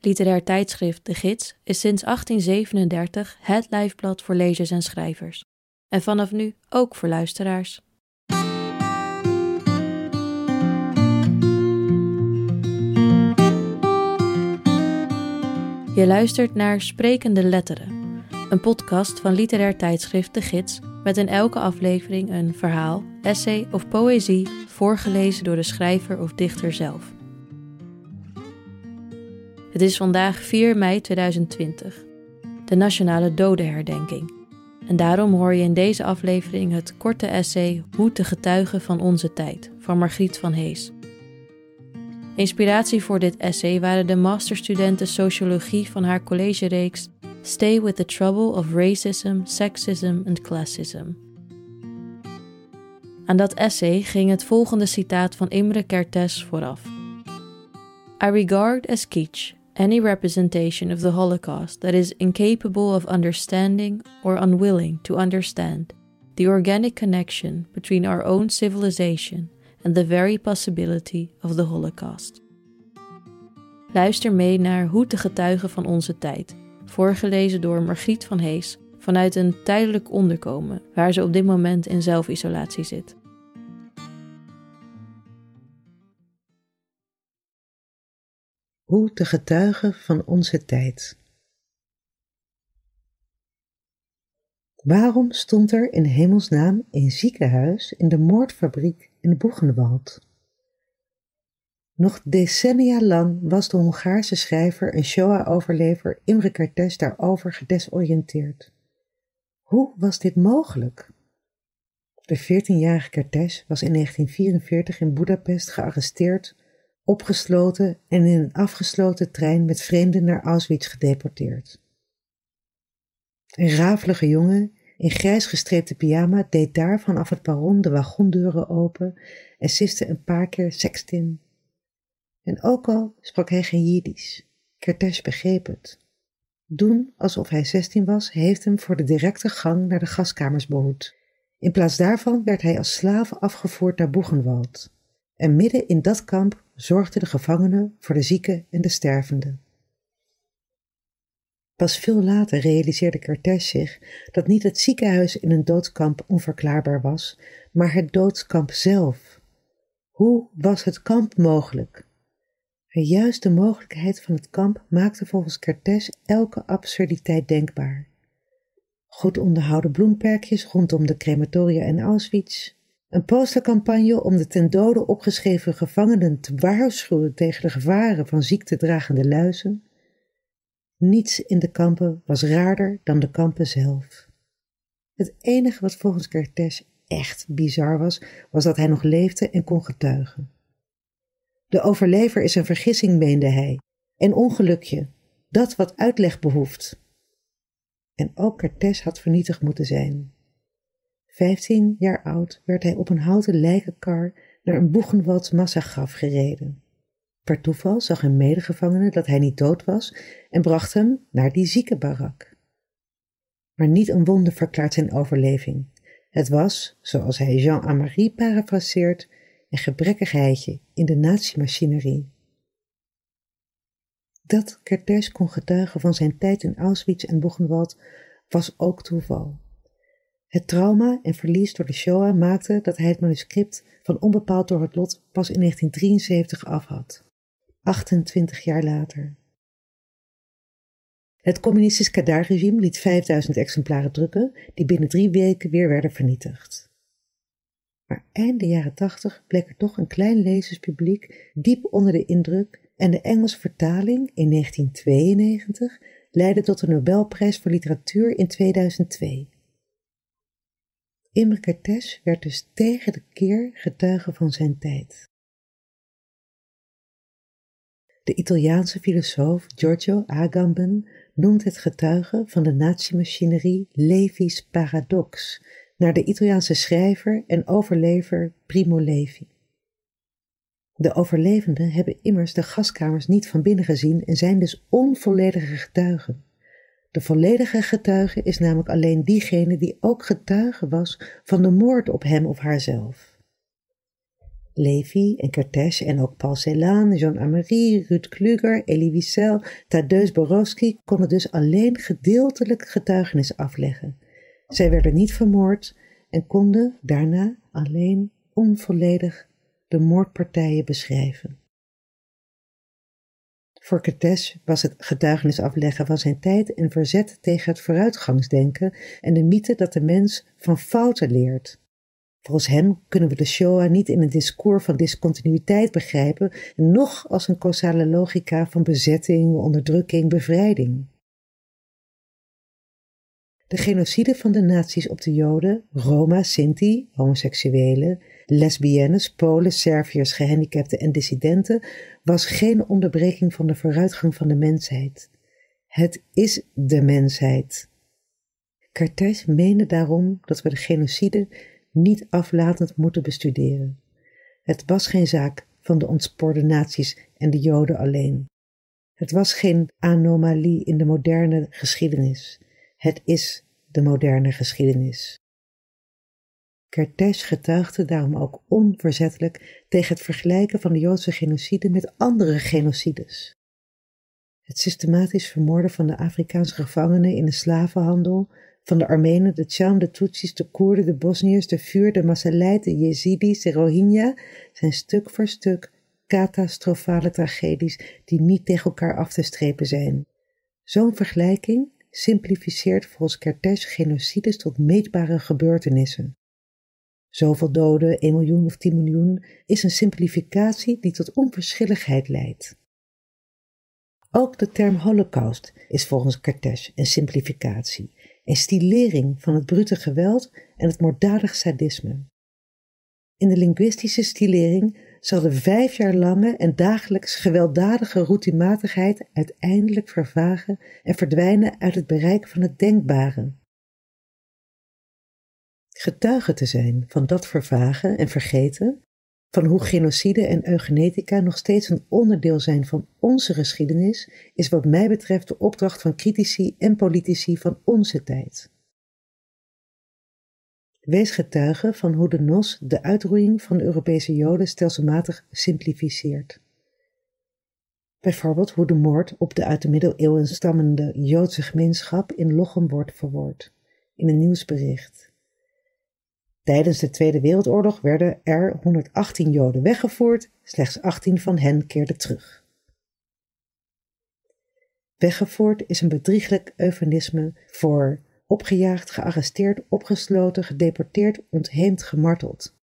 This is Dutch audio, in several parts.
Literair tijdschrift De Gids is sinds 1837 het lijfblad voor lezers en schrijvers. En vanaf nu ook voor luisteraars. Je luistert naar Sprekende Letteren, een podcast van literair tijdschrift De Gids, met in elke aflevering een verhaal, essay of poëzie voorgelezen door de schrijver of dichter zelf. Het is vandaag 4 mei 2020, de Nationale Dodenherdenking. En daarom hoor je in deze aflevering het korte essay Hoe te getuigen van onze tijd van Margriet van Hees. Inspiratie voor dit essay waren de masterstudenten sociologie van haar collegereeks Stay with the Trouble of Racism, Sexism and Classism. Aan dat essay ging het volgende citaat van Imre Kertész vooraf. I regard as kitsch any representation of the Holocaust that is incapable of understanding or unwilling to understand the organic connection between our own civilization and the very possibility of the Holocaust. Luister mee naar Hoe te getuigen van onze tijd, voorgelezen door Margriet van Hees vanuit een tijdelijk onderkomen waar ze op dit moment in zelfisolatie zit. Hoe te getuigen van onze tijd. Waarom stond er in hemelsnaam een ziekenhuis in de moordfabriek in Boegenwald? Nog decennia lang was de Hongaarse schrijver en Shoah-overlever Imre Kertész daarover gedesoriënteerd. Hoe was dit mogelijk? De 14-jarige Kertész was in 1944 in Budapest gearresteerd opgesloten en in een afgesloten trein met vreemden naar Auschwitz gedeporteerd. Een rafelige jongen in grijs gestreepte pyjama deed daar vanaf het perron de wagondeuren open en siste een paar keer sextin. En ook al sprak hij geen Jiddisch, Kertész begreep het. Doen alsof hij zestien was, heeft hem voor de directe gang naar de gaskamers behoed. In plaats daarvan werd hij als slaaf afgevoerd naar Boegenwald. En midden in dat kamp zorgden de gevangenen voor de zieken en de stervenden. Pas veel later realiseerde Kertész zich dat niet het ziekenhuis in een doodskamp onverklaarbaar was, maar het doodskamp zelf. Hoe was het kamp mogelijk? En juist de mogelijkheid van het kamp maakte volgens Kertész elke absurditeit denkbaar. Goed onderhouden bloemperkjes rondom de crematoria en Auschwitz, een postercampagne om de ten dode opgeschreven gevangenen te waarschuwen tegen de gevaren van ziektedragende luizen. Niets in de kampen was raarder dan de kampen zelf. Het enige wat volgens Kertész echt bizar was, was dat hij nog leefde en kon getuigen. De overlever is een vergissing, meende hij, een ongelukje, dat wat uitleg behoeft. En ook Kertész had vernietigd moeten zijn. Vijftien jaar oud werd hij op een houten lijkenkar naar een Boegenwalds massagraf gereden. Per toeval zag een medegevangene dat hij niet dood was en bracht hem naar die ziekenbarak. Maar niet een wonder verklaart zijn overleving. Het was, zoals hij Jean Amarie parafraseert, een gebrekkigheidje in de nazimachinerie. Dat Kertész kon getuigen van zijn tijd in Auschwitz en Boegenwald was ook toeval. Het trauma en verlies door de Shoah maakte dat hij het manuscript van Onbepaald door het Lot pas in 1973 af had. 28 jaar later. Het communistisch Kadar-regime liet 5000 exemplaren drukken, die binnen drie weken weer werden vernietigd. Maar eind de jaren 80 bleek er toch een klein lezerspubliek diep onder de indruk en de Engelse vertaling in 1992 leidde tot de Nobelprijs voor literatuur in 2002. Imre Kertész werd dus tegen de keer getuige van zijn tijd. De Italiaanse filosoof Giorgio Agamben noemt het getuigen van de nazimachinerie Levi's paradox, naar de Italiaanse schrijver en overlever Primo Levi. De overlevenden hebben immers de gaskamers niet van binnen gezien en zijn dus onvolledige getuigen. De volledige getuige is namelijk alleen diegene die ook getuige was van de moord op hem of haarzelf. Levi en Kertész en ook Paul Celan, Jean Amery, Ruud Kluger, Elie Wiesel, Tadeusz Borowski konden dus alleen gedeeltelijk getuigenis afleggen. Zij werden niet vermoord en konden daarna alleen onvolledig de moordpartijen beschrijven. Voor Kertész was het getuigenis afleggen van zijn tijd een verzet tegen het vooruitgangsdenken en de mythe dat de mens van fouten leert. Volgens hem kunnen we de Shoah niet in een discours van discontinuïteit begrijpen, noch als een causale logica van bezetting, onderdrukking, bevrijding. De genocide van de nazi's op de Joden, Roma, Sinti, homoseksuelen, lesbiennes, Polen, Serviërs, gehandicapten en dissidenten was geen onderbreking van de vooruitgang van de mensheid. Het is de mensheid. Cartes meende daarom dat we de genocide niet aflatend moeten bestuderen. Het was geen zaak van de ontspoorde naties en de Joden alleen. Het was geen anomalie in de moderne geschiedenis. Het is de moderne geschiedenis. Kertész getuigde daarom ook onverzettelijk tegen het vergelijken van de Joodse genocide met andere genocides. Het systematisch vermoorden van de Afrikaanse gevangenen in de slavenhandel, van de Armenen, de Tjam, de Tutsis, de Koerden, de Bosniërs, de Vuur, de Masaleit, de Jezidis, de Rohingya, zijn stuk voor stuk catastrofale tragedies die niet tegen elkaar af te strepen zijn. Zo'n vergelijking simplificeert volgens Kertész genocides tot meetbare gebeurtenissen. Zoveel doden, 1 miljoen of 10 miljoen, is een simplificatie die tot onverschilligheid leidt. Ook de term holocaust is volgens Kertész een simplificatie, een stilering van het brute geweld en het moorddadig sadisme. In de linguïstische stilering zal de vijf jaar lange en dagelijks gewelddadige routinematigheid uiteindelijk vervagen en verdwijnen uit het bereik van het denkbare. Getuige te zijn van dat vervagen en vergeten, van hoe genocide en eugenetica nog steeds een onderdeel zijn van onze geschiedenis, is wat mij betreft de opdracht van critici en politici van onze tijd. Wees getuige van hoe de NOS de uitroeiing van de Europese Joden stelselmatig simplificeert. Bijvoorbeeld hoe de moord op de uit de middeleeuwen stammende Joodse gemeenschap in Lochem wordt verwoord, in een nieuwsbericht. Tijdens de Tweede Wereldoorlog werden er 118 Joden weggevoerd, slechts 18 van hen keerden terug. Weggevoerd is een bedrieglijk eufemisme voor opgejaagd, gearresteerd, opgesloten, gedeporteerd, ontheemd, gemarteld.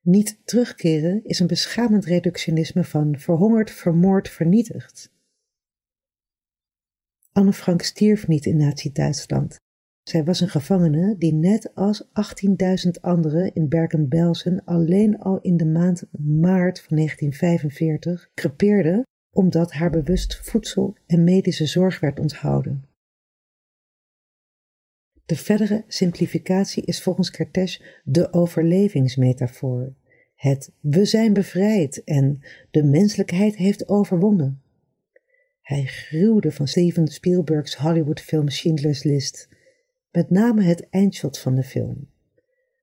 Niet terugkeren is een beschamend reductionisme van verhongerd, vermoord, vernietigd. Anne Frank stierf niet in Nazi-Duitsland. Zij was een gevangene die net als 18.000 anderen in Bergen-Belsen alleen al in de maand maart van 1945 crepeerde omdat haar bewust voedsel en medische zorg werd onthouden. De verdere simplificatie is volgens Kertész de overlevingsmetafoor. Het we zijn bevrijd en de menselijkheid heeft overwonnen. Hij gruwde van Steven Spielberg's Hollywoodfilm Schindler's List, met name het eindshot van de film.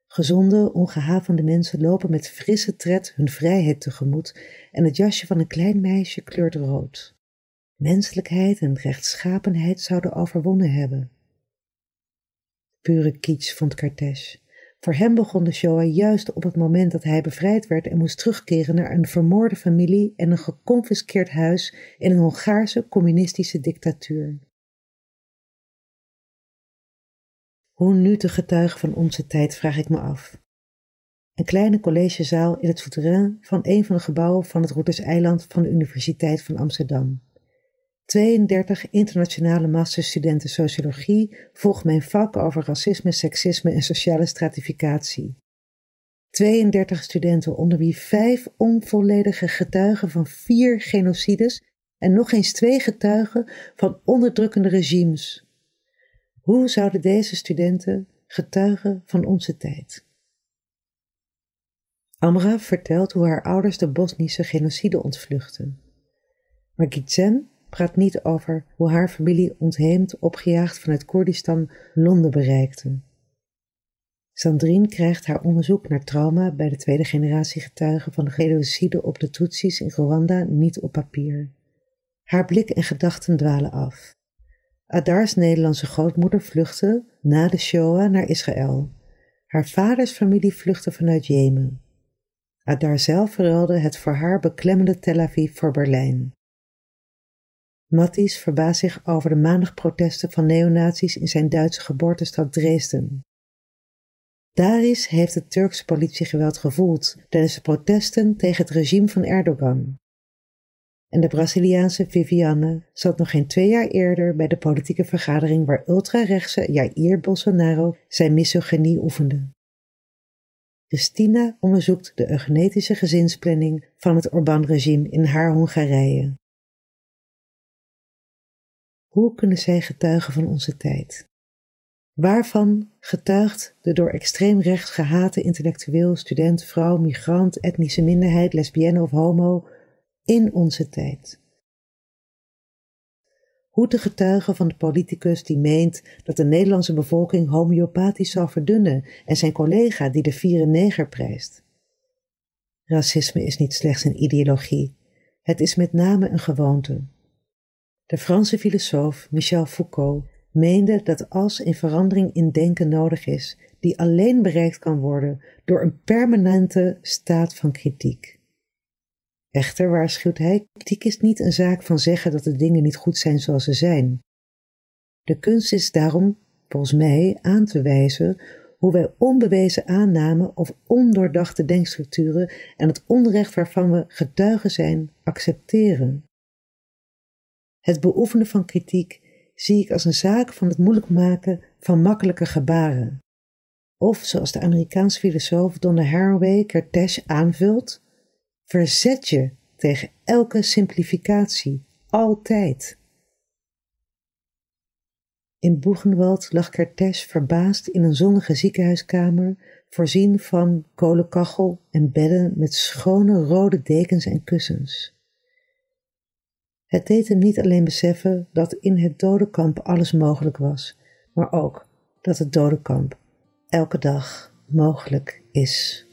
Gezonde, ongehavende mensen lopen met frisse tred hun vrijheid tegemoet en het jasje van een klein meisje kleurt rood. Menselijkheid en rechtschapenheid zouden overwonnen hebben. Pure kitsch, vond Cartes. Voor hem begon de Shoah juist op het moment dat hij bevrijd werd en moest terugkeren naar een vermoorde familie en een geconfiskeerd huis in een Hongaarse communistische dictatuur. Hoe nu te getuigen van onze tijd, vraag ik me af. Een kleine collegezaal in het souterrain van een van de gebouwen van het Routers-eiland van de Universiteit van Amsterdam. 32 internationale masterstudenten sociologie volgen mijn vak over racisme, seksisme en sociale stratificatie. 32 studenten onder wie vijf onvolledige getuigen van vier genocides en nog eens twee getuigen van onderdrukkende regimes. Hoe zouden deze studenten getuigen van onze tijd? Amra vertelt hoe haar ouders de Bosnische genocide ontvluchten. Margitsen praat niet over hoe haar familie ontheemd, opgejaagd vanuit Koerdistan Londen bereikte. Sandrine krijgt haar onderzoek naar trauma bij de tweede generatie getuigen van de genocide op de Tutsis in Rwanda niet op papier. Haar blik en gedachten dwalen af. Adar's Nederlandse grootmoeder vluchtte na de Shoah naar Israël. Haar vaders familie vluchtte vanuit Jemen. Adar zelf verruilde het voor haar beklemmende Tel Aviv voor Berlijn. Matties verbaast zich over de maandagprotesten van neonazies in zijn Duitse geboortestad Dresden. Daris heeft het Turkse politiegeweld gevoeld tijdens de protesten tegen het regime van Erdogan. En de Braziliaanse Viviane zat nog geen twee jaar eerder bij de politieke vergadering waar ultrarechtse Jair Bolsonaro zijn misogynie oefende. Christina onderzoekt de eugenetische gezinsplanning van het Orbán-regime in haar Hongarije. Hoe kunnen zij getuigen van onze tijd? Waarvan getuigt de door extreem rechts gehate intellectueel, student, vrouw, migrant, etnische minderheid, lesbienne of homo in onze tijd? Hoe te getuigen van de politicus die meent dat de Nederlandse bevolking homeopathisch zal verdunnen en zijn collega die de vieren neger prijst? Racisme is niet slechts een ideologie, het is met name een gewoonte. De Franse filosoof Michel Foucault meende dat als een verandering in denken nodig is, die alleen bereikt kan worden door een permanente staat van kritiek. Echter waarschuwt hij, kritiek is niet een zaak van zeggen dat de dingen niet goed zijn zoals ze zijn. De kunst is daarom, volgens mij, aan te wijzen hoe wij onbewezen aannamen of ondoordachte denkstructuren en het onrecht waarvan we getuigen zijn, accepteren. Het beoefenen van kritiek zie ik als een zaak van het moeilijk maken van makkelijke gebaren. Of zoals de Amerikaanse filosoof Donna Haraway Kertész aanvult, verzet je tegen elke simplificatie, altijd. In Boegenwald lag Kertész verbaasd in een zonnige ziekenhuiskamer, voorzien van kolenkachel en bedden met schone rode dekens en kussens. Het deed hem niet alleen beseffen dat in het dodenkamp alles mogelijk was, maar ook dat het dodenkamp elke dag mogelijk is.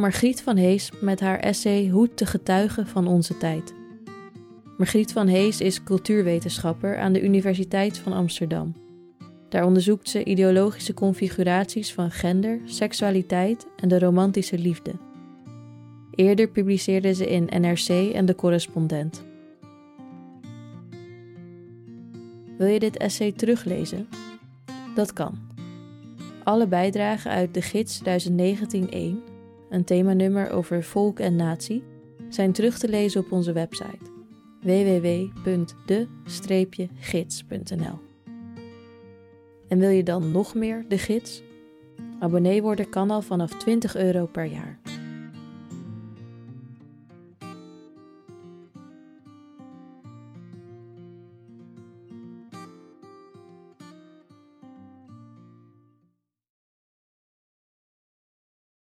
Margriet van Hees met haar essay Hoe te getuigen van onze tijd. Margriet van Hees is cultuurwetenschapper aan de Universiteit van Amsterdam. Daar onderzoekt ze ideologische configuraties van gender, seksualiteit en de romantische liefde. Eerder publiceerde ze in NRC en De Correspondent. Wil je dit essay teruglezen? Dat kan. Alle bijdragen uit de gids 2019-1, een themanummer over volk en natie, zijn terug te lezen op onze website www.de-gids.nl. En wil je dan nog meer de gids? Abonnee worden kan al vanaf 20 euro per jaar.